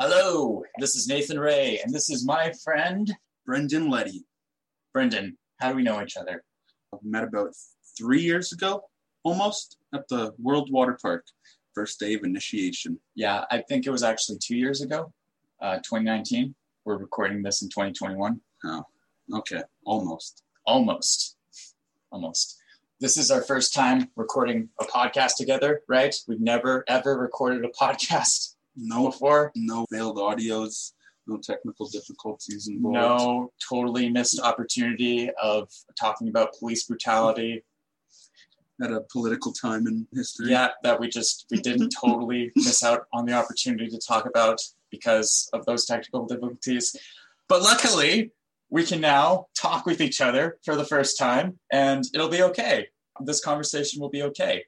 Hello, this is Nathan Ray, and this is my friend Brendan Letty. Brendan. How do we know each other? We met about three years ago, almost, at the World Water Park. First day of initiation. Yeah, I think it was actually two years ago, uh, 2019. We're recording this in 2021. Oh, okay, almost. Almost. Almost. This is our first time recording a podcast together, right? We've never, ever recorded a podcast No, before. no failed audios, no technical difficulties involved. No totally missed opportunity of talking about police brutality. At a political time in history. Yeah, that we just we didn't totally miss out on the opportunity to talk about because of those technical difficulties. But luckily, we can now talk with each other for the first time and it'll be okay. This conversation will be okay.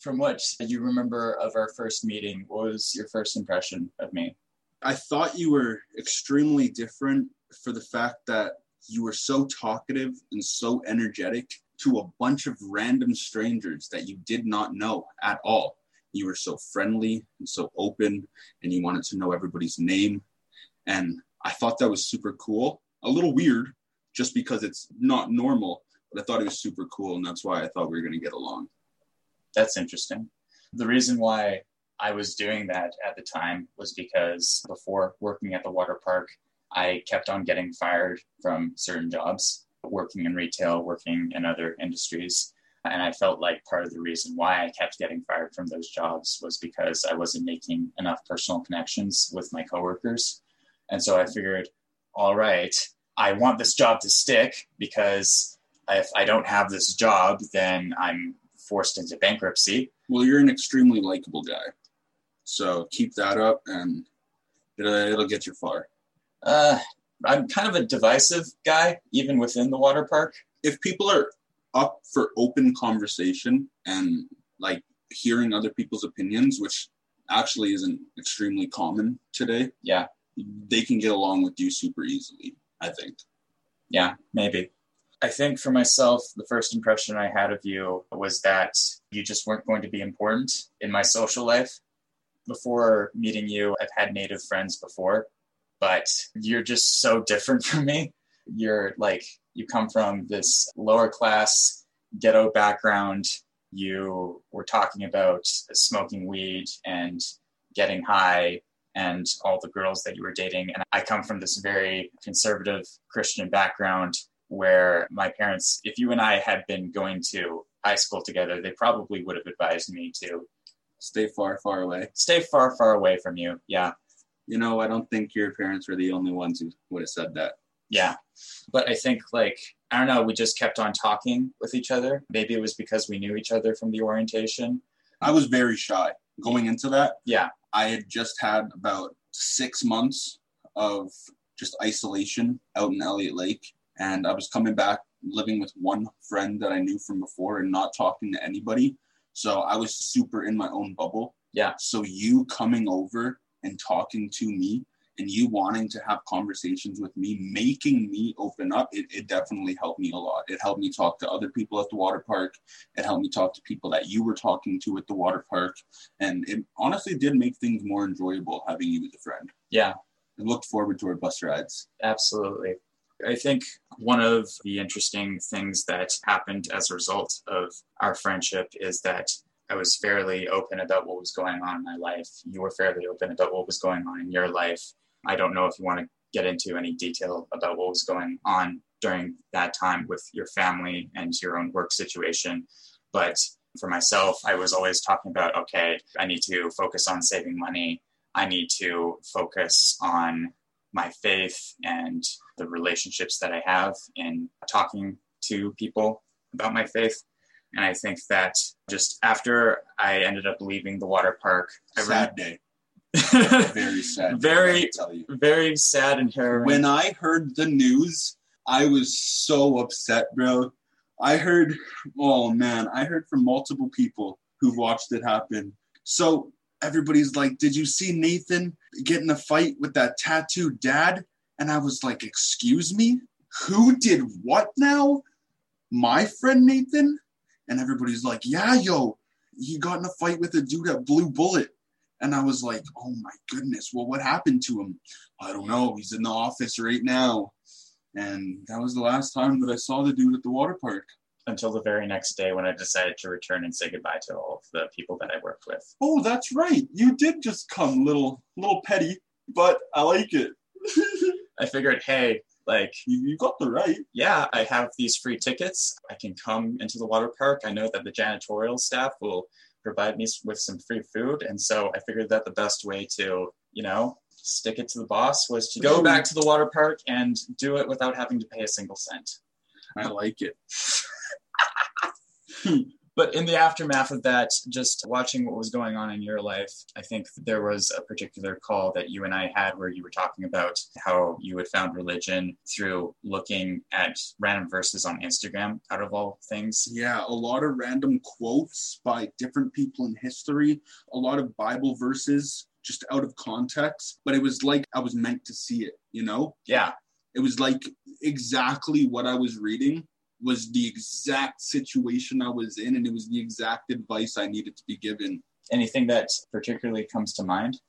From what you remember of our first meeting, what was your first impression of me? I thought you were extremely different for the fact that you were so talkative and so energetic to a bunch of random strangers that you did not know at all. You were so friendly and so open, and you wanted to know everybody's name. And I thought that was super cool. A little weird, just because it's not normal, but I thought it was super cool, and that's why I thought we were going to get along. That's interesting. The reason why I was doing that at the time was because before working at the water park, I kept on getting fired from certain jobs, working in retail, working in other industries. And I felt like part of the reason why I kept getting fired from those jobs was because I wasn't making enough personal connections with my coworkers. And so I figured, all right, I want this job to stick because if I don't have this job, then I'm forced into bankruptcy. Well, you're an extremely likable guy. So keep that up, and it'll, it'll get you far. Uh, I'm kind of a divisive guy, even within the water park. if people are up for open conversation and like hearing other people's opinions, which actually isn't extremely common today, Yeah, they can get along with you super easily, I think. yeah, maybe. I think for myself, the first impression I had of you was that you just weren't going to be important in my social life. Before meeting you, I've had native friends before, but you're just so different from me. You're like, you come from this lower class ghetto background. You were talking about smoking weed and getting high and all the girls that you were dating. And I come from this very conservative Christian background where my parents, if you and I had been going to high school together, they probably would have advised me to Stay far, far away. stay far, far away from you. Yeah. You know, I don't think your parents were the only ones who would have said that. Yeah. But I think, like, I don't know, we just kept on talking with each other. Maybe it was because we knew each other from the orientation. I was very shy going into that. Yeah. I had just had about six months of just isolation out in Elliot Lake. And I was coming back living with one friend that I knew from before and not talking to anybody. So I was super in my own bubble. Yeah. So you coming over and talking to me and you wanting to have conversations with me, making me open up, it, it definitely helped me a lot. It helped me talk to other people at the water park. It helped me talk to people that you were talking to at the water park. And it honestly did make things more enjoyable having you as a friend. Yeah. I looked forward to our bus rides. Absolutely. I think one of the interesting things that happened as a result of our friendship is that I was fairly open about what was going on in my life. You were fairly open about what was going on in your life. I don't know if you want to get into any detail about what was going on during that time with your family and your own work situation. But for myself, I was always talking about okay, I need to focus on saving money. I need to focus on my faith and the relationships that I have in talking to people about my faith. And I think that just after I ended up leaving the water park, I Sad day. Very sad. Very- very sad and harrowing. When I heard the news, I was so upset, bro. I heard, oh man, I heard from multiple people who've watched it happen. So everybody's like, Did you see Nathan get in a fight with that tattooed dad? And I was like, Excuse me? Who did what now? My friend Nathan? And everybody's like, Yeah, yo, he got in a fight with a dude at Blue Bullet. And I was like, oh my goodness, well, what happened to him? I don't know. He's in the office right now. And that was the last time that I saw the dude at the water park. Until the very next day when I decided to return and say goodbye to all of the people that I worked with. Oh, that's right. You did just come, little little petty, but I like it. I figured, hey, like you, got the right. yeah, I have these free tickets. I can come into the water park. I know that the janitorial staff will provide me with some free food. And so I figured that the best way to, you know, stick it to the boss was to go back to the water park and do it without having to pay a single cent. I like it. But in the aftermath of that, just watching what was going on in your life, I think there was a particular call that you and I had where you were talking about how you had found religion through looking at random verses on Instagram, out of all things. Yeah, a lot of random quotes by different people in history, a lot of Bible verses just out of context, but it was like I was meant to see it, you know? Yeah, It was like exactly what I was reading was the exact situation I was in, and it was the exact advice I needed to be given. anything that particularly comes to mind?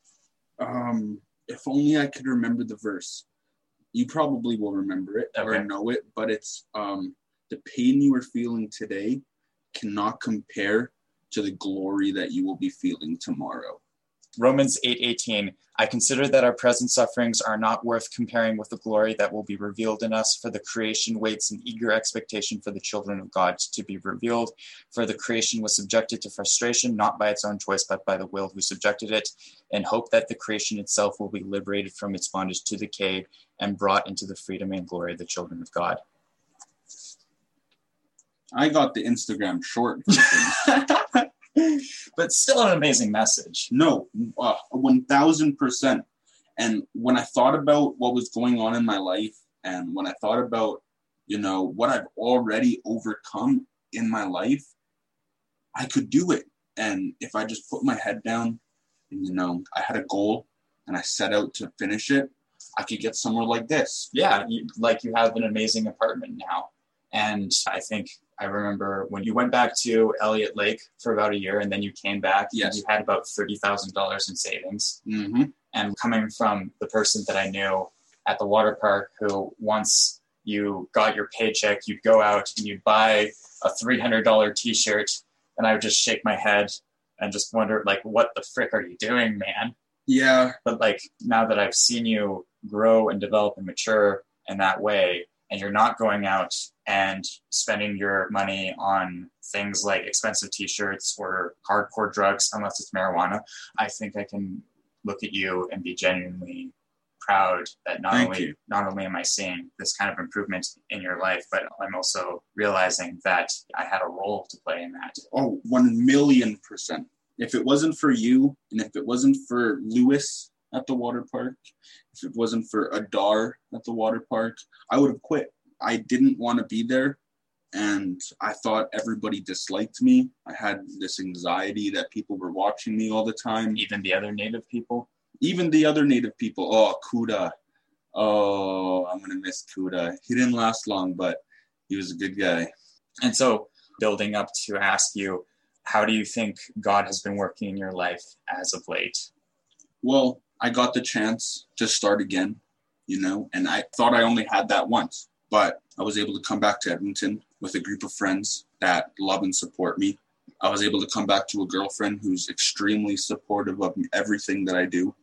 Um, if only I could remember the verse. You probably will remember it or know it, but it's um, the pain you are feeling today cannot compare to the glory that you will be feeling tomorrow. Romans 8:18 I consider that our present sufferings are not worth comparing with the glory that will be revealed in us for the creation waits in eager expectation for the children of God to be revealed for the creation was subjected to frustration not by its own choice but by the will who subjected it and hope that the creation itself will be liberated from its bondage to decay and brought into the freedom and glory of the children of God I got the Instagram short version. but still an amazing message no, uh, 1000%. And when I thought about what was going on in my life and when I thought about, you know, what I've already overcome in my life, I could do it. And if I just put my head down and, you know, I had a goal and I set out to finish it, I could get somewhere like this. yeah, you, like you have an amazing apartment now. And I think I remember when you went back to Elliot Lake for about a year and then you came back, Yes. you had about $30,000 in savings. Mm-hmm. And coming from the person that I knew at the water park who once you got your paycheck, you'd go out and you'd buy a $300 t shirt. And I would just shake my head and just wonder, like, what the frick are you doing, man? Yeah. but like now that I've seen you grow and develop and mature in that way, and you're not going out and spending your money on things like expensive t-shirts or hardcore drugs, unless it's marijuana, I think I can look at you and be genuinely proud that not Thank only you. not only am I seeing this kind of improvement in your life, but I'm also realizing that I had a role to play in that. Oh, one million percent. If it wasn't for you, and if it wasn't for Lewis at the water park, if it wasn't for Adar at the water park, I would have quit. I didn't want to be there, and I thought everybody disliked me. I had this anxiety that people were watching me all the time. Even the other native people. Even the other native people. Oh, Kuda. Oh, I'm gonna miss Kuda. He didn't last long, but he was a good guy. And so, building up to ask you, how do you think God has been working in your life as of late? Well, I got the chance to start again, you know, and I thought I only had that once, but I was able to come back to Edmonton with a group of friends that love and support me. I was able to come back to a girlfriend who's extremely supportive of everything that I do.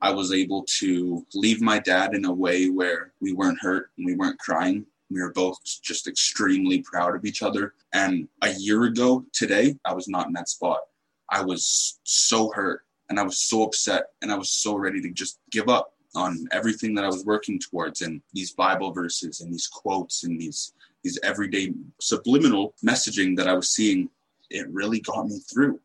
I was able to leave my dad in a way where we weren't hurt and we weren't crying. We were both just extremely proud of each other. And a year ago today, I was not in that spot. I was so hurt and I was so upset and I was so ready to just give up on everything that I was working towards and these Bible verses and these quotes and these these everyday subliminal messaging that I was seeing it really got me through.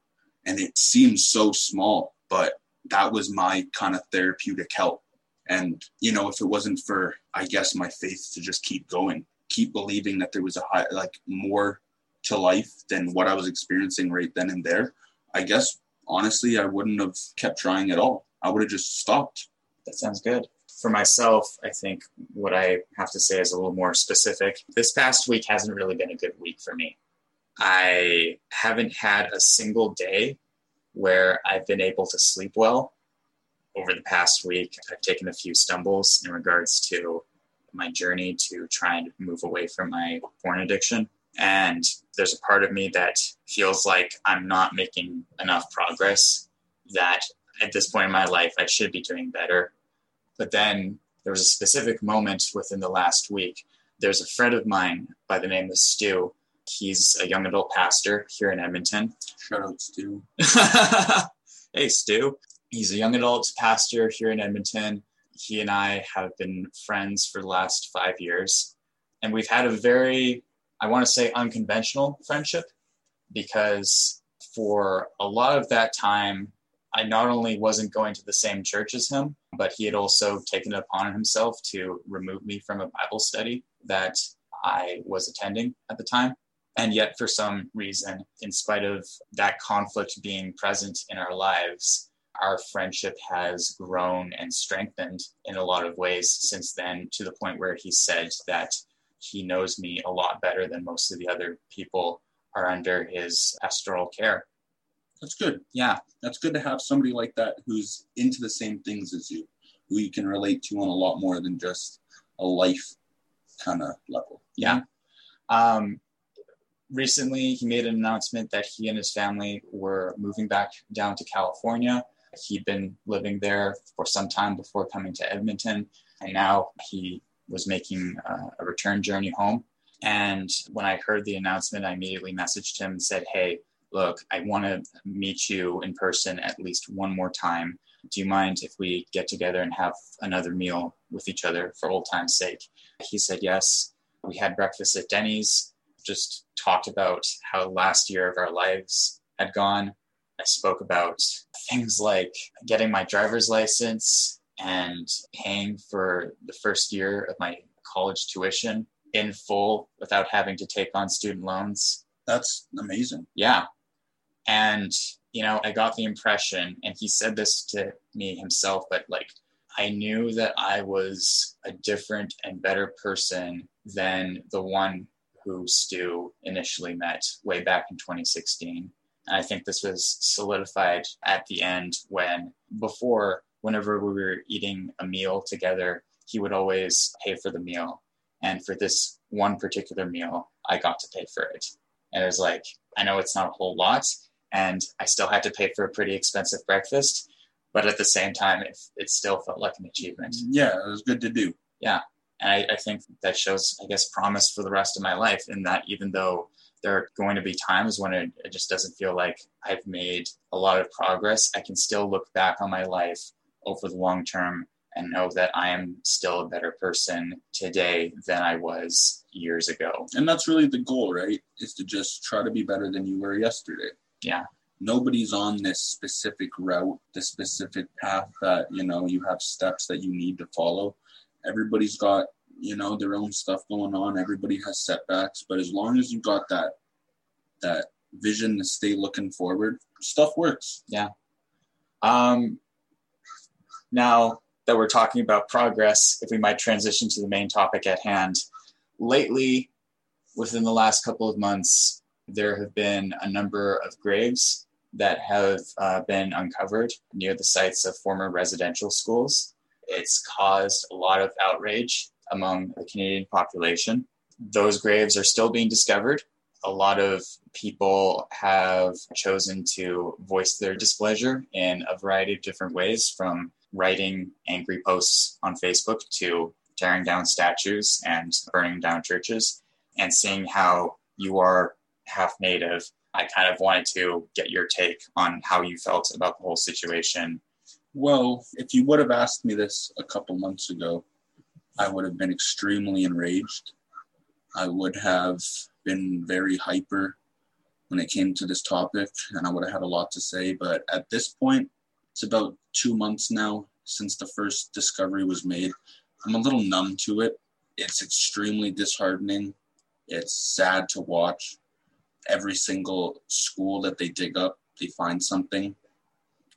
And it seems so small but that was my kind of therapeutic help. And you know if it wasn't for I guess my faith to just keep going keep believing that there was a high like more to life than what I was experiencing right then and there I guess honestly, I wouldn't have kept trying at all. I would have just stopped. That sounds good. For myself, I think what I have to say is a little more specific. This past week hasn't really been a good week for me. I haven't had a single day where I've been able to sleep well. Over the past week, I've taken a few stumbles in regards to my journey to try and move away from my porn addiction. And there's a part of me that feels like I'm not making enough progress, that at this point in my life, I should be doing better. But then there was a specific moment within the last week. There's a friend of mine by the name of Stu. He's a young adult pastor here in Edmonton. Shout out Stu. hey, Stu. He's a young adult pastor here in Edmonton. He and I have been friends for the last five years. And we've had a very, I want to say, unconventional friendship because for a lot of that time, I not only wasn't going to the same church as him, but he had also taken it upon himself to remove me from a Bible study that I was attending at the time. And yet, for some reason, in spite of that conflict being present in our lives, our friendship has grown and strengthened in a lot of ways since then, to the point where he said that he knows me a lot better than most of the other people are under his pastoral care. That's good. Yeah. That's good to have somebody like that who's into the same things as you, who you can relate to on a lot more than just a life kind of level. Yeah. Um, recently, he made an announcement that he and his family were moving back down to California. He'd been living there for some time before coming to Edmonton, and now he was making uh, a return journey home. And when I heard the announcement, I immediately messaged him and said, Hey, look, I want to meet you in person at least one more time. Do you mind if we get together and have another meal with each other for old time's sake? He said yes. We had breakfast at Denny's, just talked about how last year of our lives had gone. I spoke about things like getting my driver's license and paying for the first year of my college tuition in full without having to take on student loans. That's amazing. Yeah. And, you know, I got the impression, and he said this to me himself, but like, I knew that I was a different and better person than the one who Stu initially met way back in 2016. And I think this was solidified at the end when, before, whenever we were eating a meal together, he would always pay for the meal. And for this one particular meal, I got to pay for it. And it was like, I know it's not a whole lot, and I still had to pay for a pretty expensive breakfast, but at the same time, it, it still felt like an achievement. Yeah, it was good to do. Yeah. And I, I think that shows, I guess, promise for the rest of my life in that even though there are going to be times when it, it just doesn't feel like I've made a lot of progress, I can still look back on my life over the long term and know that I am still a better person today than I was years ago. And that's really the goal, right? Is to just try to be better than you were yesterday. Yeah. Nobody's on this specific route, the specific path that, you know, you have steps that you need to follow. Everybody's got, you know, their own stuff going on. Everybody has setbacks, but as long as you got that that vision to stay looking forward, stuff works. Yeah. Um now that we're talking about progress, if we might transition to the main topic at hand. Lately, within the last couple of months, there have been a number of graves that have uh, been uncovered near the sites of former residential schools. It's caused a lot of outrage among the Canadian population. Those graves are still being discovered. A lot of people have chosen to voice their displeasure in a variety of different ways, from writing angry posts on Facebook to tearing down statues and burning down churches. And seeing how you are half native, I kind of wanted to get your take on how you felt about the whole situation. Well, if you would have asked me this a couple months ago, I would have been extremely enraged. I would have been very hyper when it came to this topic, and I would have had a lot to say. But at this point, it's about two months now since the first discovery was made. I'm a little numb to it. It's extremely disheartening. It's sad to watch every single school that they dig up, they find something.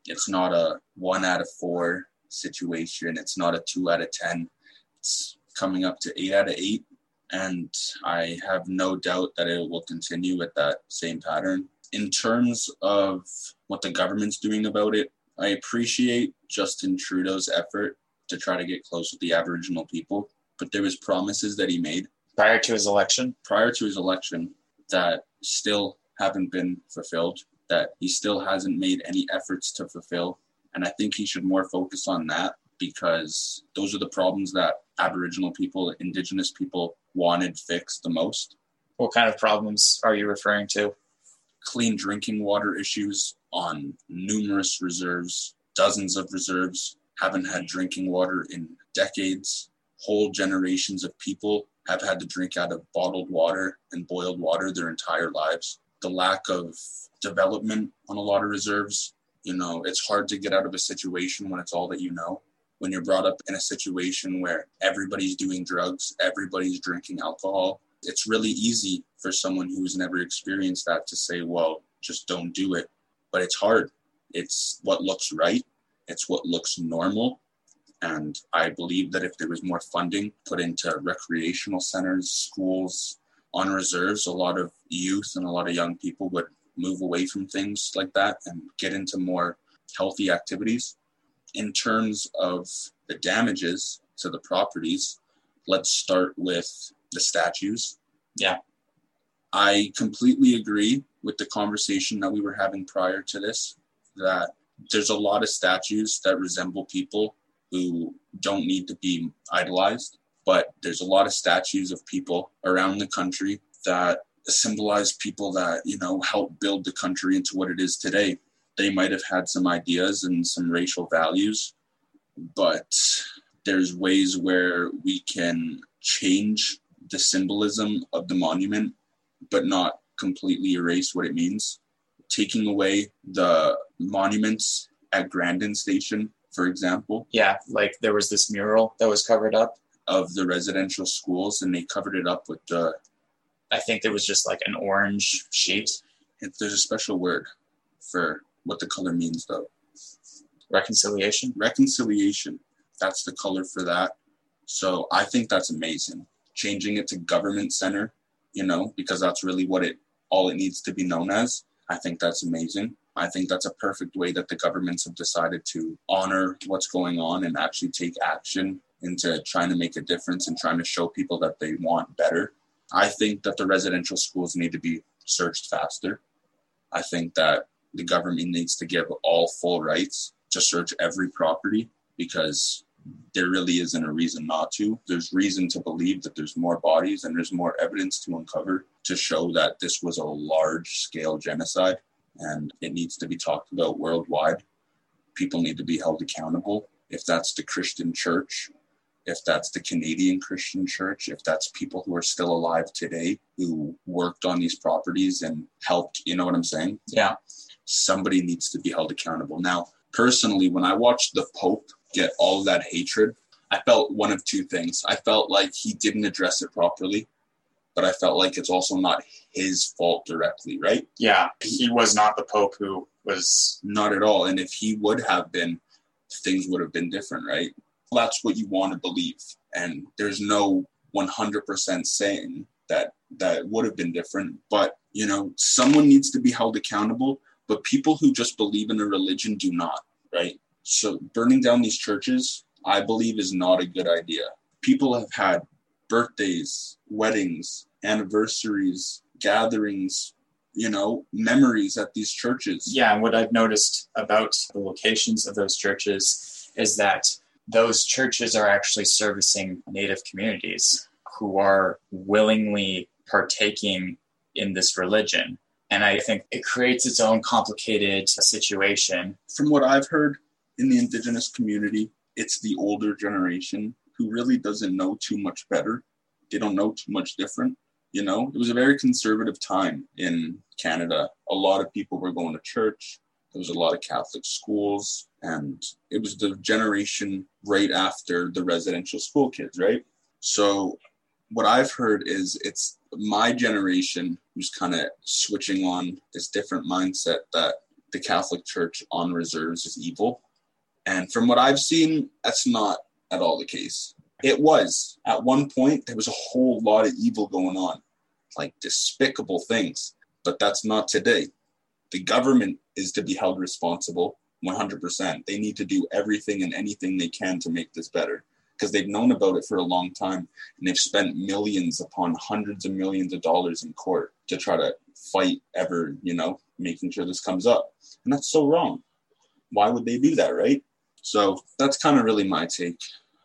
It's not a one out of four situation. It's not a two out of 10. It's coming up to eight out of eight. And I have no doubt that it will continue with that same pattern. in terms of what the government's doing about it, I appreciate Justin Trudeau's effort to try to get close with the Aboriginal people, but there was promises that he made prior to his election. Prior to his election, that still haven't been fulfilled. That he still hasn't made any efforts to fulfill, and I think he should more focus on that because those are the problems that Aboriginal people, Indigenous people wanted fixed the most. What kind of problems are you referring to? Clean drinking water issues on numerous reserves, dozens of reserves haven't had drinking water in decades. Whole generations of people have had to drink out of bottled water and boiled water their entire lives. The lack of development on a lot of reserves, you know, it's hard to get out of a situation when it's all that you know. When you're brought up in a situation where everybody's doing drugs, everybody's drinking alcohol, it's really easy for someone who's never experienced that to say, well, just don't do it. But it's hard. It's what looks right, it's what looks normal. And I believe that if there was more funding put into recreational centers, schools, on reserves, a lot of youth and a lot of young people would move away from things like that and get into more healthy activities. In terms of the damages to the properties, let's start with the statues. Yeah. I completely agree with the conversation that we were having prior to this that there's a lot of statues that resemble people who don't need to be idolized, but there's a lot of statues of people around the country that symbolize people that, you know, help build the country into what it is today. They might have had some ideas and some racial values, but there's ways where we can change the symbolism of the monument, but not completely erase what it means. Taking away the monuments at Grandin Station, for example. Yeah, like there was this mural that was covered up of the residential schools, and they covered it up with the. I think there was just like an orange sheet. If there's a special word for what the color means, though. Reconciliation. Reconciliation. That's the color for that. So I think that's amazing. Changing it to government center, you know, because that's really what it all it needs to be known as. I think that's amazing. I think that's a perfect way that the governments have decided to honor what's going on and actually take action into trying to make a difference and trying to show people that they want better. I think that the residential schools need to be searched faster. I think that the government needs to give all full rights to search every property because there really isn't a reason not to. There's reason to believe that there's more bodies and there's more evidence to uncover to show that this was a large scale genocide and it needs to be talked about worldwide. People need to be held accountable. If that's the Christian church, if that's the Canadian Christian church, if that's people who are still alive today who worked on these properties and helped, you know what I'm saying? Yeah. Somebody needs to be held accountable. Now, personally, when I watched the Pope get all of that hatred, I felt one of two things. I felt like he didn't address it properly, but I felt like it's also not his fault directly, right? Yeah, he was not the Pope who was. Not at all. And if he would have been, things would have been different, right? That's what you want to believe. And there's no 100% saying that that would have been different. But, you know, someone needs to be held accountable. But people who just believe in a religion do not, right? So burning down these churches, I believe, is not a good idea. People have had birthdays, weddings, anniversaries, gatherings, you know, memories at these churches. Yeah, and what I've noticed about the locations of those churches is that those churches are actually servicing native communities who are willingly partaking in this religion. And I think it creates its own complicated situation. From what I've heard in the indigenous community, it's the older generation who really doesn't know too much better. They don't know too much different. You know, it was a very conservative time in Canada. A lot of people were going to church. There was a lot of Catholic schools, and it was the generation right after the residential school kids, right? So, what I've heard is it's my generation who's kind of switching on this different mindset that the Catholic Church on reserves is evil. And from what I've seen, that's not at all the case. It was. At one point, there was a whole lot of evil going on, like despicable things, but that's not today. The government is to be held responsible 100%. They need to do everything and anything they can to make this better because they've known about it for a long time and they've spent millions upon hundreds of millions of dollars in court to try to fight ever, you know, making sure this comes up. And that's so wrong. Why would they do that, right? So that's kind of really my take.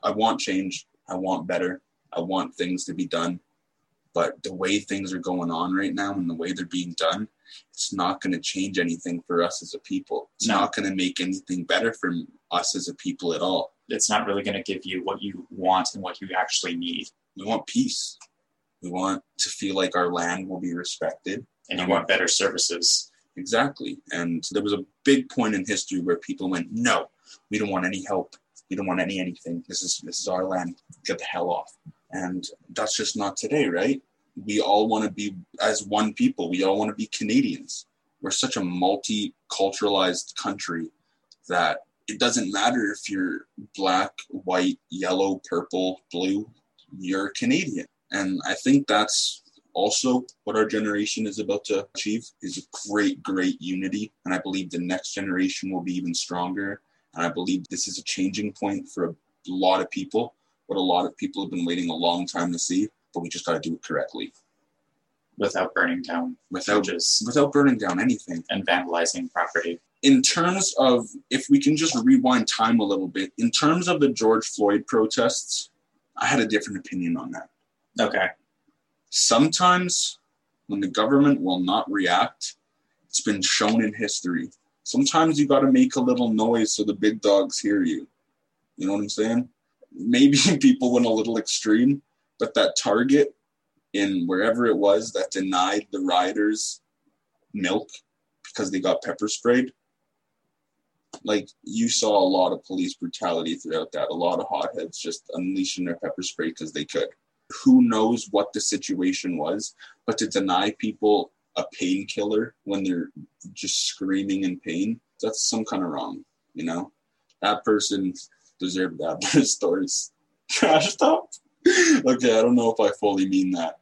I want change. I want better. I want things to be done. But the way things are going on right now and the way they're being done, it's not going to change anything for us as a people. It's no. not going to make anything better for us as a people at all. It's not really going to give you what you want and what you actually need. We want peace. We want to feel like our land will be respected. And you want better services. Exactly. And there was a big point in history where people went, no, we don't want any help. We don't want any anything. This is this is our land. Get the hell off. And that's just not today, right? We all want to be as one people. We all want to be Canadians. We're such a multiculturalized country that it doesn't matter if you're black, white, yellow, purple, blue, you're Canadian. And I think that's also what our generation is about to achieve is a great, great unity. And I believe the next generation will be even stronger. And I believe this is a changing point for a lot of people, what a lot of people have been waiting a long time to see, but we just got to do it correctly. Without burning down without just without burning down anything and vandalizing property. In terms of if we can just rewind time a little bit, in terms of the George Floyd protests, I had a different opinion on that. Okay. Sometimes when the government will not react, it's been shown in history. Sometimes you got to make a little noise so the big dogs hear you. You know what I'm saying? Maybe people went a little extreme, but that target in wherever it was that denied the riders milk because they got pepper sprayed, like you saw a lot of police brutality throughout that. A lot of hotheads just unleashing their pepper spray because they could who knows what the situation was, but to deny people a painkiller when they're just screaming in pain, that's some kind of wrong, you know? That person deserved that, but his story's trashed up. okay, I don't know if I fully mean that,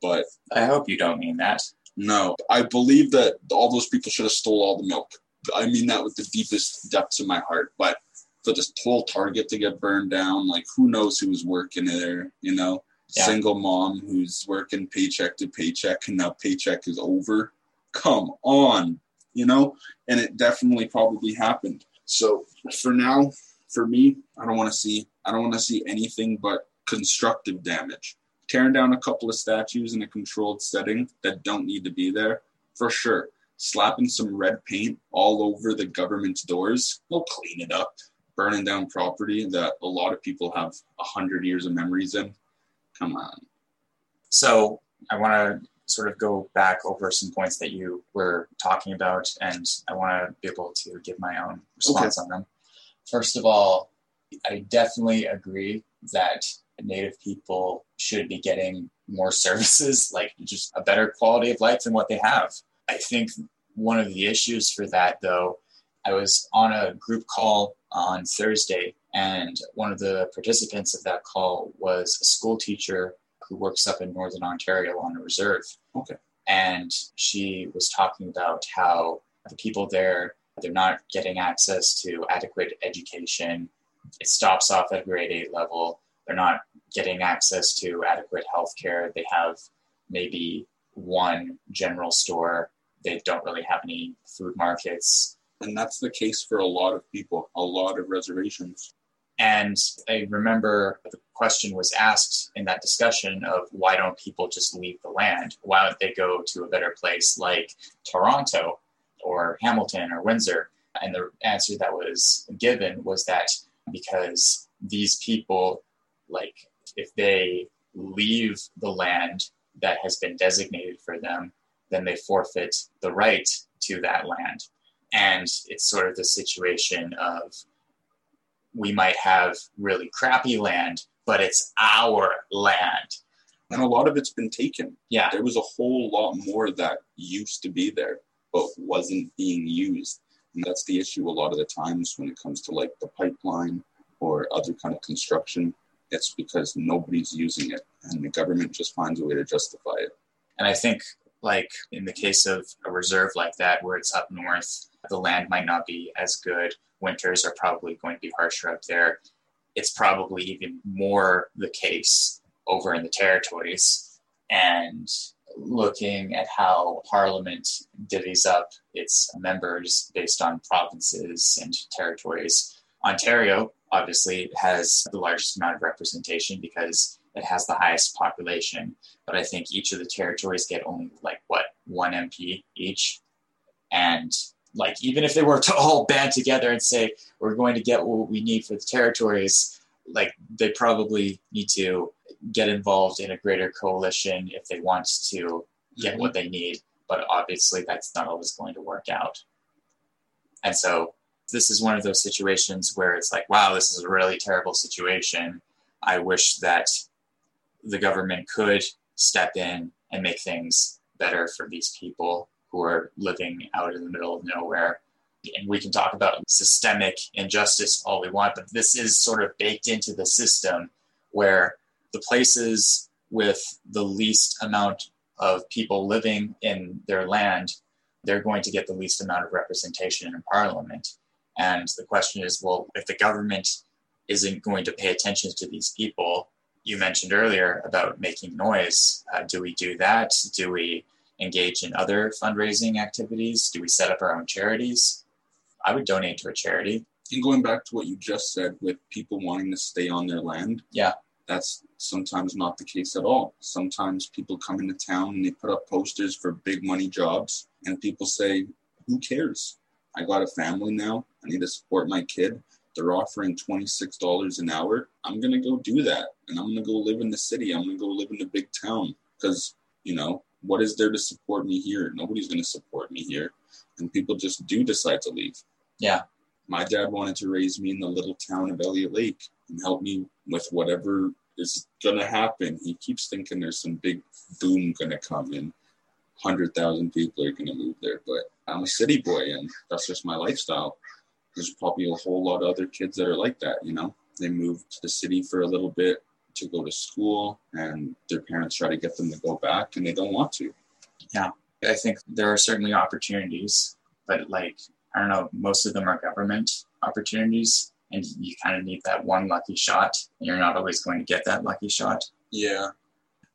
but. I hope you don't mean that. No, I believe that all those people should have stole all the milk. I mean that with the deepest depths of my heart, but for this whole Target to get burned down, like who knows who was working there, you know? Single mom who's working paycheck to paycheck and now paycheck is over. Come on, you know? And it definitely probably happened. So for now, for me, I don't want to see I don't want to see anything but constructive damage. Tearing down a couple of statues in a controlled setting that don't need to be there, for sure. Slapping some red paint all over the government's doors, we'll clean it up. Burning down property that a lot of people have a hundred years of memories in, Come on. So I want to sort of go back over some points that you were talking about, and I want to be able to give my own response okay. on them. First of all, I definitely agree that Native people should be getting more services, like just a better quality of life than what they have. I think one of the issues for that, though, I was on a group call on Thursday and one of the participants of that call was a school teacher who works up in Northern Ontario on a reserve. Okay. And she was talking about how the people there, they're not getting access to adequate education. It stops off at grade eight level. They're not getting access to adequate health care. They have maybe one general store. They don't really have any food markets. And that's the case for a lot of people, a lot of reservations. And I remember the question was asked in that discussion of why don't people just leave the land? Why don't they go to a better place like Toronto or Hamilton or Windsor? And the answer that was given was that because these people, like, if they leave the land that has been designated for them, then they forfeit the right to that land. And it's sort of the situation of we might have really crappy land, but it's our land. And a lot of it's been taken. Yeah. There was a whole lot more that used to be there, but wasn't being used. And that's the issue a lot of the times when it comes to like the pipeline or other kind of construction. It's because nobody's using it and the government just finds a way to justify it. And I think like in the case of a reserve like that, where it's up north, the land might not be as good. Winters are probably going to be harsher up there. It's probably even more the case over in the territories. And looking at how Parliament divvies up its members based on provinces and territories, Ontario obviously has the largest amount of representation because it has the highest population. But I think each of the territories get only like what one MP each, and like even if they were to all band together and say we're going to get what we need for the territories, like they probably need to get involved in a greater coalition if they want to get what they need. But obviously, that's not always going to work out. And so, this is one of those situations where it's like, wow, this is a really terrible situation. I wish that the government could step in and make things better for these people who are living out in the middle of nowhere. And we can talk about systemic injustice all we want, but this is sort of baked into the system where the places with the least amount of people living in their land, they're going to get the least amount of representation in parliament. And the question is well, if the government isn't going to pay attention to these people, you mentioned earlier about making noise. Uh, do we do that? Do we engage in other fundraising activities? Do we set up our own charities? I would donate to a charity. And going back to what you just said with people wanting to stay on their land, yeah, that's sometimes not the case at all. Sometimes people come into town and they put up posters for big money jobs, and people say, Who cares? I got a family now. I need to support my kid. They're offering $26 an hour. I'm going to go do that. And I'm going to go live in the city. I'm going to go live in a big town because, you know, what is there to support me here? Nobody's going to support me here. And people just do decide to leave. Yeah. My dad wanted to raise me in the little town of Elliot Lake and help me with whatever is going to happen. He keeps thinking there's some big boom going to come in. 100,000 people are going to move there. But I'm a city boy and that's just my lifestyle there's probably a whole lot of other kids that are like that, you know. They move to the city for a little bit to go to school and their parents try to get them to go back and they don't want to. Yeah. I think there are certainly opportunities, but like I don't know, most of them are government opportunities and you kind of need that one lucky shot. And you're not always going to get that lucky shot. Yeah.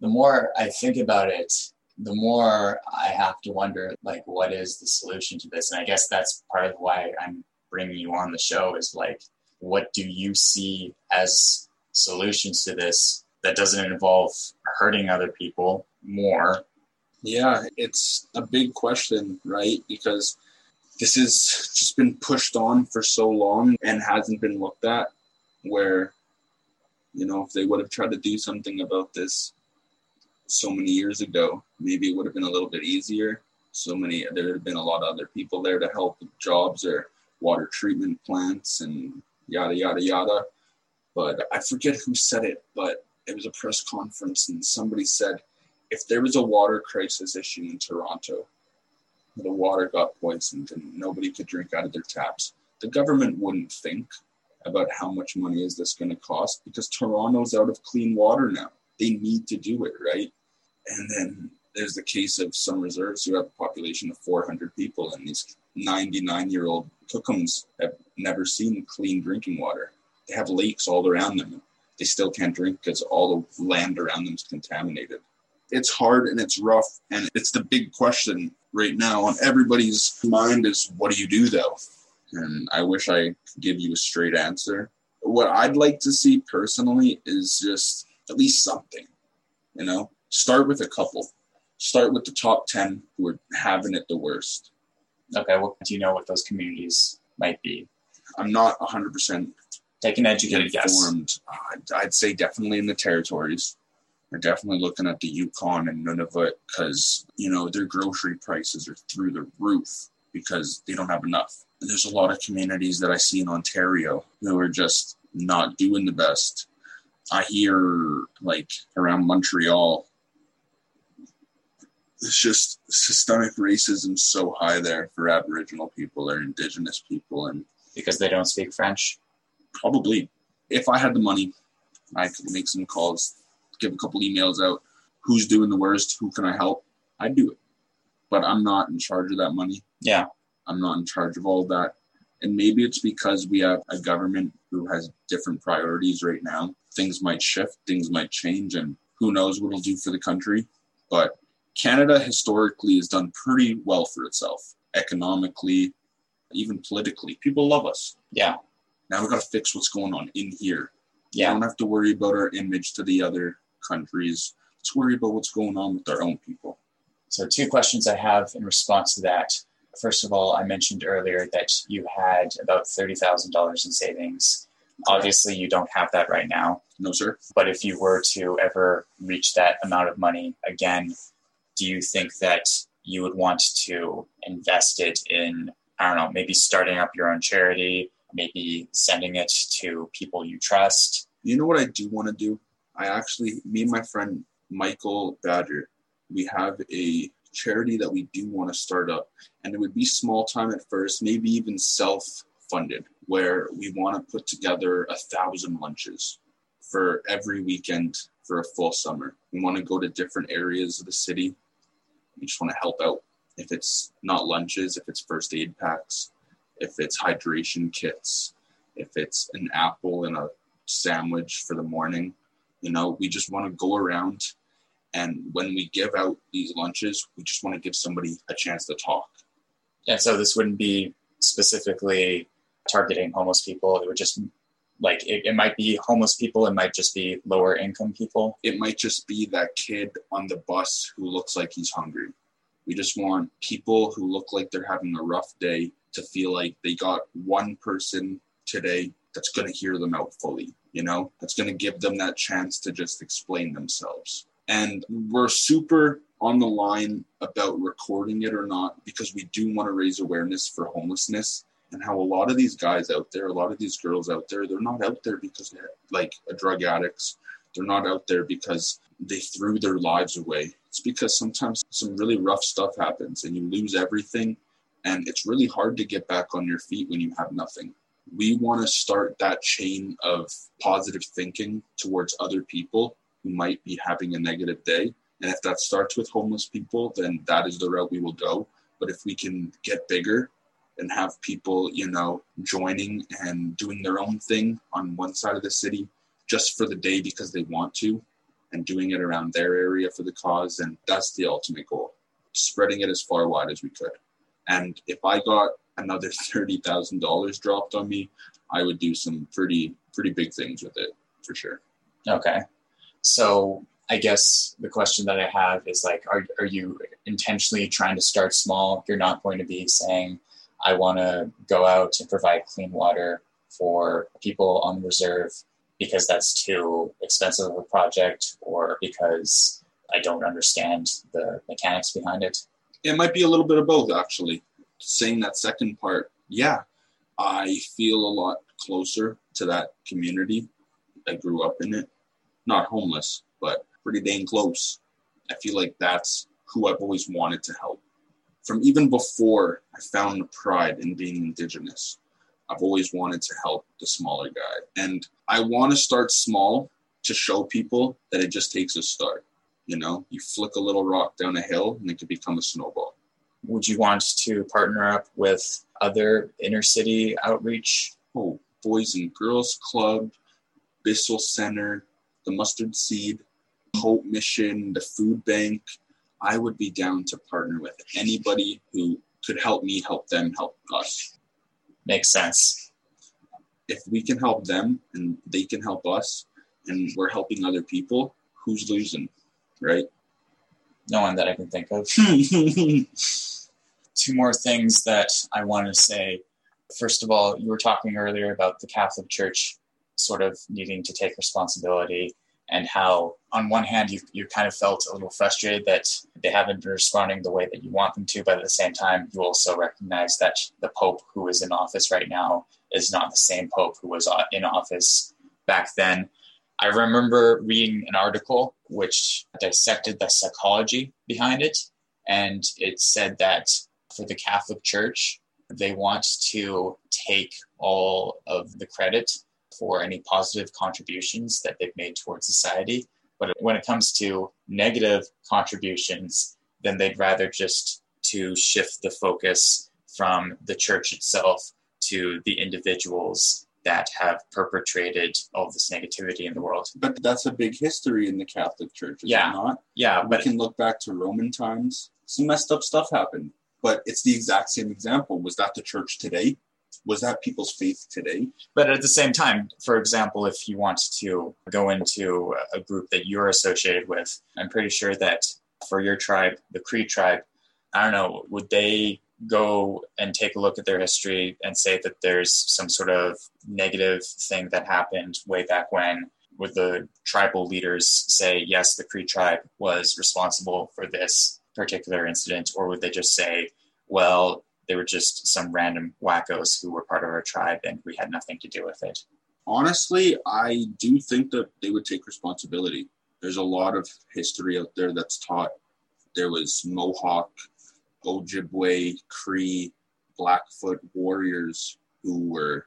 The more I think about it, the more I have to wonder, like, what is the solution to this? And I guess that's part of why I'm bringing you on the show is like, what do you see as solutions to this that doesn't involve hurting other people more? Yeah, it's a big question, right? Because this has just been pushed on for so long and hasn't been looked at. Where, you know, if they would have tried to do something about this so many years ago, maybe it would have been a little bit easier. So many, there would have been a lot of other people there to help with jobs or water treatment plants and yada yada yada. But I forget who said it, but it was a press conference and somebody said if there was a water crisis issue in Toronto, the water got poisoned and nobody could drink out of their taps, the government wouldn't think about how much money is this going to cost because Toronto's out of clean water now. They need to do it, right? And then there's the case of some reserves who have a population of 400 people and these 99 year old Cookums have never seen clean drinking water. They have lakes all around them. They still can't drink because all the land around them is contaminated. It's hard and it's rough, and it's the big question right now on everybody's mind is what do you do though? And I wish I could give you a straight answer. What I'd like to see personally is just at least something, you know, start with a couple. Start with the top 10 who are having it the worst Okay, well, do you know what those communities might be? I'm not 100% Take an educated informed. guess. I'd, I'd say definitely in the territories. We're definitely looking at the Yukon and Nunavut because, you know, their grocery prices are through the roof because they don't have enough. And there's a lot of communities that I see in Ontario who are just not doing the best. I hear like around Montreal, it's just systemic racism so high there for Aboriginal people or Indigenous people, and because they don't speak French. Probably, if I had the money, I could make some calls, give a couple emails out. Who's doing the worst? Who can I help? I'd do it. but I'm not in charge of that money. Yeah. I'm not in charge of all that. And maybe it's because we have a government who has different priorities right now. Things might shift, things might change, and who knows what it'll do for the country. But Canada historically has done pretty well for itself, economically, even politically. People love us. Yeah. Now we got to fix what's going on in here. Yeah. We don't have to worry about our image to the other countries. Let's worry about what's going on with our own people. So, two questions I have in response to that. First of all, I mentioned earlier that you had about $30,000 in savings. Obviously, you don't have that right now. No, sir. But if you were to ever reach that amount of money again, do you think that you would want to invest it in, I don't know, maybe starting up your own charity, maybe sending it to people you trust? You know what I do want to do? I actually, me and my friend Michael Badger, we have a charity that we do want to start up. And it would be small time at first, maybe even self funded, where we want to put together a thousand lunches for every weekend for a full summer. We want to go to different areas of the city. We just want to help out. If it's not lunches, if it's first aid packs, if it's hydration kits, if it's an apple and a sandwich for the morning, you know, we just want to go around and when we give out these lunches, we just want to give somebody a chance to talk. And so this wouldn't be specifically targeting homeless people. It would just like it, it might be homeless people, it might just be lower income people. It might just be that kid on the bus who looks like he's hungry. We just want people who look like they're having a rough day to feel like they got one person today that's going to hear them out fully, you know, that's going to give them that chance to just explain themselves. And we're super on the line about recording it or not because we do want to raise awareness for homelessness and how a lot of these guys out there, a lot of these girls out there, they're not out there because they're like drug addicts. They're not out there because they threw their lives away. It's because sometimes some really rough stuff happens and you lose everything. And it's really hard to get back on your feet when you have nothing. We want to start that chain of positive thinking towards other people who might be having a negative day. And if that starts with homeless people, then that is the route we will go. But if we can get bigger and have people, you know, joining and doing their own thing on one side of the city just for the day because they want to and doing it around their area for the cause, and that's the ultimate goal. Spreading it as far wide as we could. And if I got another thirty thousand dollars dropped on me, I would do some pretty pretty big things with it for sure. Okay. So I guess the question that I have is like, are, are you intentionally trying to start small? You're not going to be saying, I want to go out and provide clean water for people on reserve because that's too expensive of a project or because I don't understand the mechanics behind it. It might be a little bit of both, actually. Saying that second part, yeah, I feel a lot closer to that community. I grew up in it not homeless, but pretty dang close. I feel like that's who I've always wanted to help. From even before I found the pride in being Indigenous, I've always wanted to help the smaller guy. And I want to start small to show people that it just takes a start. You know, you flick a little rock down a hill and it could become a snowball. Would you want to partner up with other inner city outreach? Oh, Boys and Girls Club, Bissell Center, the Mustard Seed, Hope Mission, the Food Bank. I would be down to partner with anybody who could help me help them help us. Makes sense. If we can help them and they can help us and we're helping other people, who's losing, right? No one that I can think of. Two more things that I want to say. First of all, you were talking earlier about the Catholic Church sort of needing to take responsibility and how on one hand you, you kind of felt a little frustrated that they haven't been responding the way that you want them to but at the same time you also recognize that the pope who is in office right now is not the same pope who was uh, in office back then i remember reading an article which dissected the psychology behind it and it said that for the catholic church they want to take all of the credit for any positive contributions that they've made towards society. But when it comes to negative contributions, then they'd rather just to shift the focus from the church itself to the individuals that have perpetrated all this negativity in the world. But that's a big history in the Catholic Church, is Yeah. it not? Yeah, we but can look back to Roman times. Some messed up stuff happened, but it's the exact same example. Was that the church today? Was that people's faith today? but at the same time, for example, if you want to go into a group that you're associated with, I'm pretty sure that for your tribe, the Cree tribe, I don't know, would they go and take a look at their history and say that there's some sort of negative thing that happened way back when? Would the tribal leaders say, yes, the Cree tribe was responsible for this particular incident? Or would they just say, well, they were just some random wackos who were part of our tribe and we had nothing to do with it? Honestly, I do think that they would take responsibility. There's a lot of history out there that's taught. There was Mohawk, Ojibwe, Cree, Blackfoot warriors who were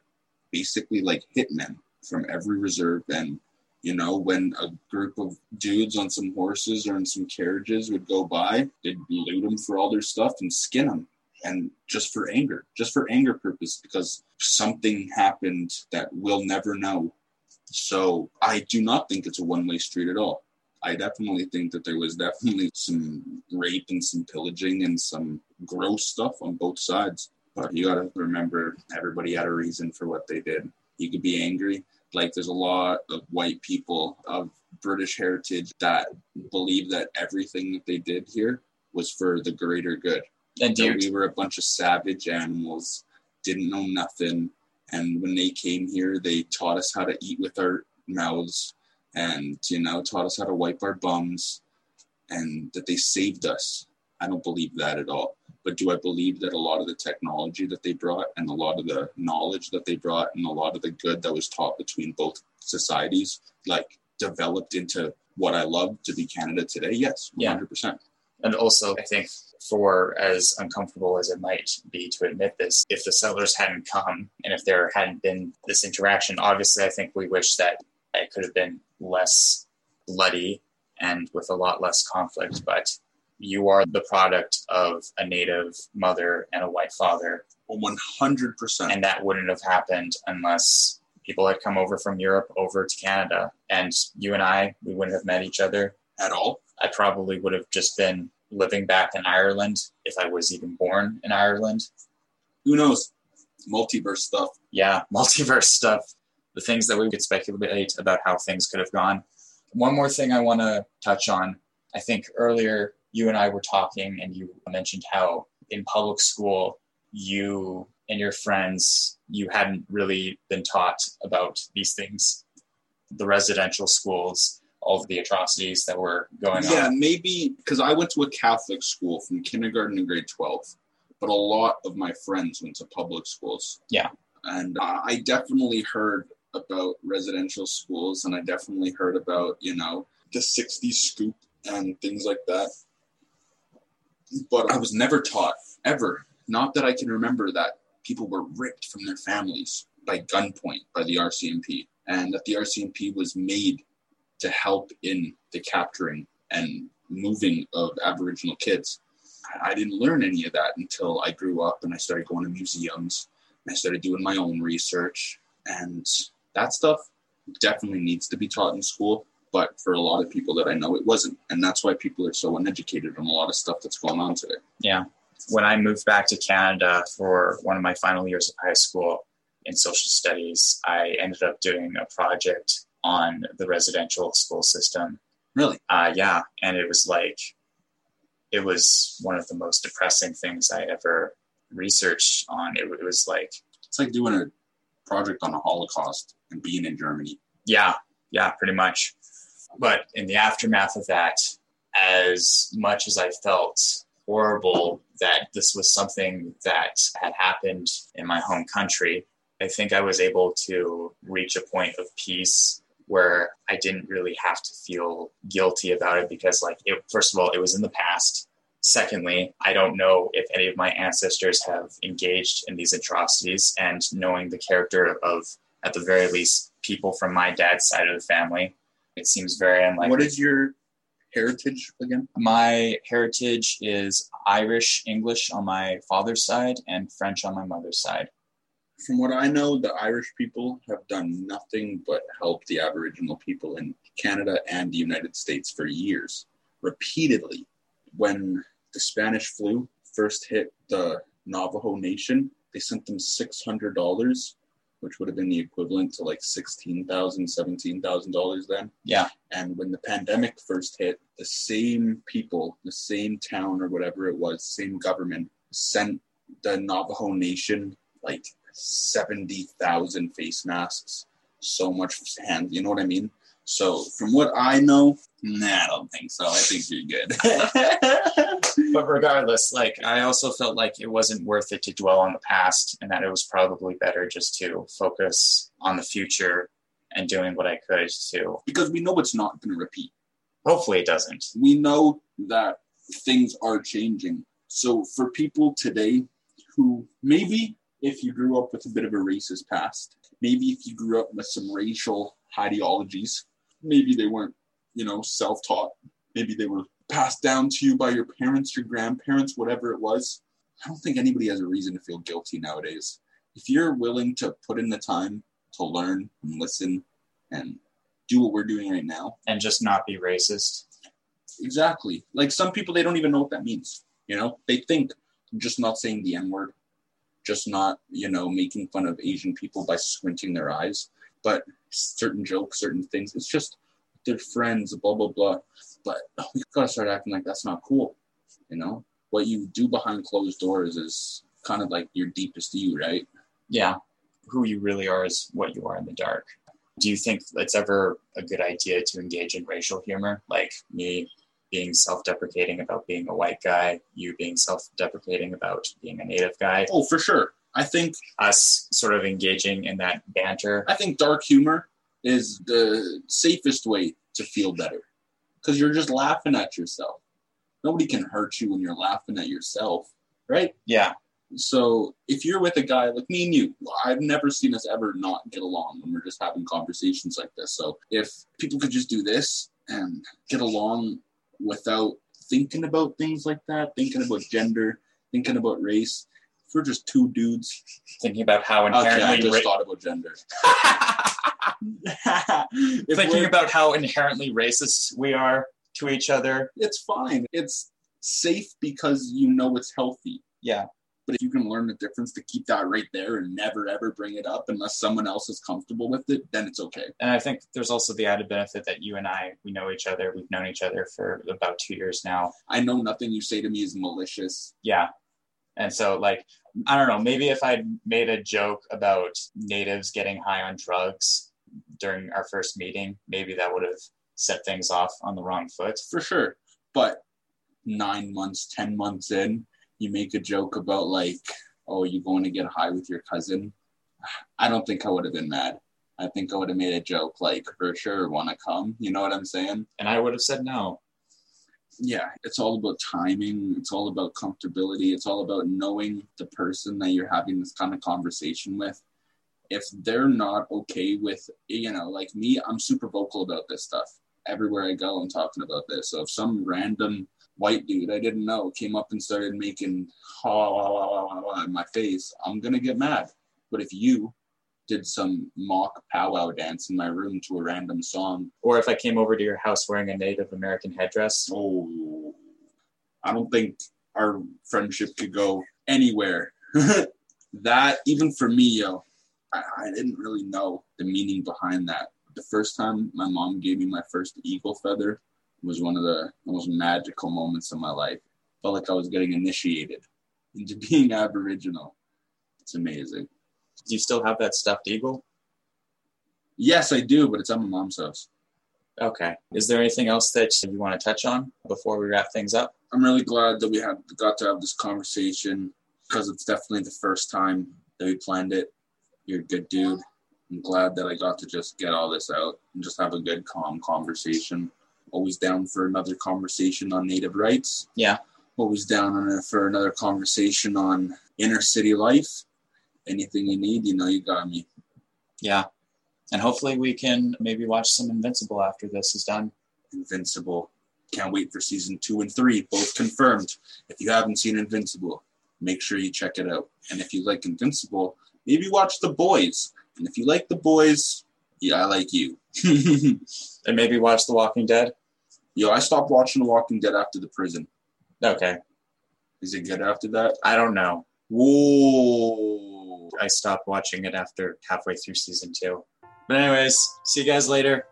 basically like hitmen from every reserve. And, you know, when a group of dudes on some horses or in some carriages would go by, they'd loot them for all their stuff and skin them. And just for anger, just for anger purpose, because something happened that we'll never know. So I do not think it's a one way street at all. I definitely think that there was definitely some rape and some pillaging and some gross stuff on both sides. But you got to remember, everybody had a reason for what they did. You could be angry. Like, there's a lot of white people of British heritage that believe that everything that they did here was for the greater good. And That we were a bunch of savage animals, didn't know nothing. And when they came here, they taught us how to eat with our mouths and, you know, taught us how to wipe our bums and that they saved us. I don't believe that at all. But do I believe that a lot of the technology that they brought and a lot of the knowledge that they brought and a lot of the good that was taught between both societies, like developed into what I love to be Canada today? Yes, 100%. Yeah. and also, I think for as uncomfortable as it might be to admit this, if the settlers hadn't come and if there hadn't been this interaction, obviously, I think we wish that it could have been less bloody and with a lot less conflict. But you are the product of a native mother and a white father, 100%. and that wouldn't have happened unless people had come over from Europe over to Canada. And you and I, we wouldn't have met each other. at all. I probably would have just been living back in Ireland if I was even born in Ireland. Who knows? Multiverse stuff. Yeah, multiverse stuff, the things that we could speculate about how things could have gone. One more thing I want to touch on. I think earlier you and I were talking, and you mentioned how in public school you and your friends you hadn't really been taught about these things. The residential schools, all of the atrocities that were going Yeah, on. Yeah, maybe because I went to a Catholic school from kindergarten to grade 12, but a lot of my friends went to public schools. Yeah. And uh, I definitely heard about residential schools and I definitely heard about, you know, the 60s scoop and things like that. But I was never taught, ever. Not that I can remember that people were ripped from their families by gunpoint by the RCMP and that the RCMP was made to help in the capturing and moving of Aboriginal kids. I- didn't learn any of that until I grew up and I started going to museums. And I started doing my own research, and that stuff definitely needs to be taught in school. But for a lot of people that I know, it wasn't, and that's why people are so uneducated on a lot of stuff that's going on today. Yeah. When I moved back to Canada for one of my final years of high school in social studies, I ended up doing a project on the residential school system. Really, Uh, yeah. And it was like, it was one of the most depressing things I ever researched on. It, it was like, it's like doing a project on the Holocaust and being in Germany. Yeah, yeah, pretty much. But in the aftermath of that, as much as I felt horrible that this was something that had happened in my home country, I think I was able to reach a point of peace where I didn't really have to feel guilty about it because, like, it, first of all, it was in the past. Secondly, I don't know if any of my ancestors have engaged in these atrocities, and knowing the character of, at the very least, people from my dad's side of the family, it seems very unlikely. What is your heritage again? My heritage is Irish English on my father's side and French on my mother's side. From what I know, the Irish people have done nothing but help the Aboriginal people in Canada and the United States for years, repeatedly. When the Spanish flu first hit the Navajo Nation, they sent them $600 which would have been the equivalent to like $16,000, $17,000 then. Yeah. And when the pandemic first hit, the same people, the same town or whatever it was, same government sent the Navajo Nation like 70,000 face masks, so much hand, you know what I mean? So from what I know, nah, I don't think so. I think you're good. but regardless, like I also felt like it wasn't worth it to dwell on the past and that it was probably better just to focus on the future and doing what I could to because we know it's not going to repeat. Hopefully it doesn't. We know that things are changing. So for people today who maybe if you grew up with a bit of a racist past, maybe if you grew up with some racial ideologies, maybe they weren't, you know, self taught. Maybe they were passed down to you by your parents, your grandparents, whatever it was. I don't think anybody has a reason to feel guilty nowadays. If you're willing to put in the time to learn and listen and do what we're doing right now, and just not be racist. Exactly. Like some people, they don't even know what that means. You know, they think just not saying the N word, just not, you know, making fun of Asian people by squinting their eyes but certain jokes, certain things. It's just they're friends, blah blah blah. But we gotta start acting like that's not cool. You know, what you do behind closed doors is kind of like your deepest you, right? Yeah, who you really are is what you are in the dark. Do you think it's ever a good idea to engage in racial humor, like me being self-deprecating about being a white guy, you being self-deprecating about being a native guy? Oh, for sure. I think us sort of engaging in that banter. I think dark humor is the safest way to feel better because you're just laughing at yourself. Nobody can hurt you when you're laughing at yourself, right? Yeah. So if you're with a guy like me and you, I've never seen us ever not get along when we're just having conversations like this. So if people could just do this and get along without thinking about things like that, thinking about gender, thinking about race, if we're just two dudes thinking about how inherently okay, I just ra- thought about gender. thinking about how inherently racist we are to each other. It's fine. It's safe because you know it's healthy. Yeah. But if you can learn the difference to keep that right there and never ever bring it up unless someone else is comfortable with it, then it's okay. And I think there's also the added benefit that you and I, we know each other. We've known each other for about two years now. I know nothing you say to me is malicious. Yeah. And so, like, I don't know, maybe if I'd made a joke about natives getting high on drugs during our first meeting, maybe that would have set things off on the wrong foot. For sure. But nine months, 10 months in, you make a joke about, like, oh, you going to get high with your cousin? I don't think I would have been mad. I think I would have made a joke like, for sure, want to come? You know what I'm saying? And I would have said no yeah, it's all about timing. It's all about comfortability. It's all about knowing the person that you're having this kind of conversation with. If they're not okay with, you know, like me, I'm super vocal about this stuff. Everywhere I go, I'm talking about this. So if some random white dude I didn't know came up and started making ha, in my face, I'm to get mad. But if you did some mock powwow dance in my room to a random song. Or if I came over to your house wearing a Native American headdress. Oh, I don't think our friendship could go anywhere. that, even for me, yo, I, I didn't really know the meaning behind that. The first time my mom gave me my first eagle feather was one of the most magical moments of my life. Felt like I was getting initiated into being Aboriginal. It's amazing. Do you still have that stuffed eagle? Yes, I do, but it's at my mom's house. Okay. Is there anything else that you want to touch on before we wrap things up? I'm really glad that we had got to have this conversation because it's definitely the first time that we planned it. You're a good dude. I'm glad that I got to just get all this out and just have a good, calm conversation. Always down for another conversation on Native rights. Yeah. Always down for another conversation on inner city life anything you need, you know you got me. Yeah. And hopefully we can maybe watch some Invincible after this is done. Invincible. Can't wait for season two and three, both confirmed. If you haven't seen Invincible, make sure you check it out. And if you like Invincible, maybe watch The Boys. And if you like The Boys, yeah, I like you. And maybe watch The Walking Dead. Yo, I stopped watching The Walking Dead after the prison. Okay. Is it good after that? I don't know. Whoa. I stopped watching it after halfway through season two. But, anyways, see you guys later.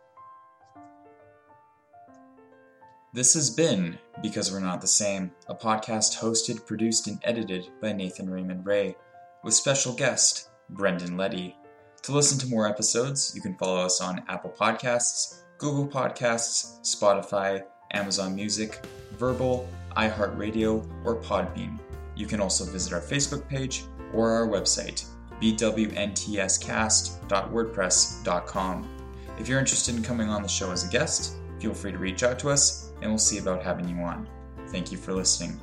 This has been Because We're Not the Same, a podcast hosted, produced, and edited by Nathan Raymond Ray, with special guest Brendan Letty. To listen to more episodes, you can follow us on Apple Podcasts, Google Podcasts, Spotify, Amazon Music, Verbal, iHeartRadio, or Podbean. You can also visit our Facebook page or our website, bwntscast.wordpress.com. If you're interested in coming on the show as a guest, feel free to reach out to us and we'll see about having you on. Thank you for listening.